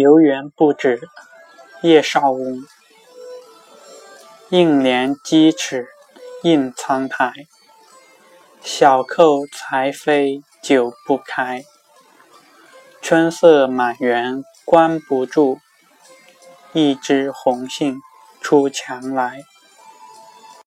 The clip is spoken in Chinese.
游园不止叶绍翁应怜屐齿印苍苔小扣柴扉久不开。春色满园关不住一枝红杏出墙来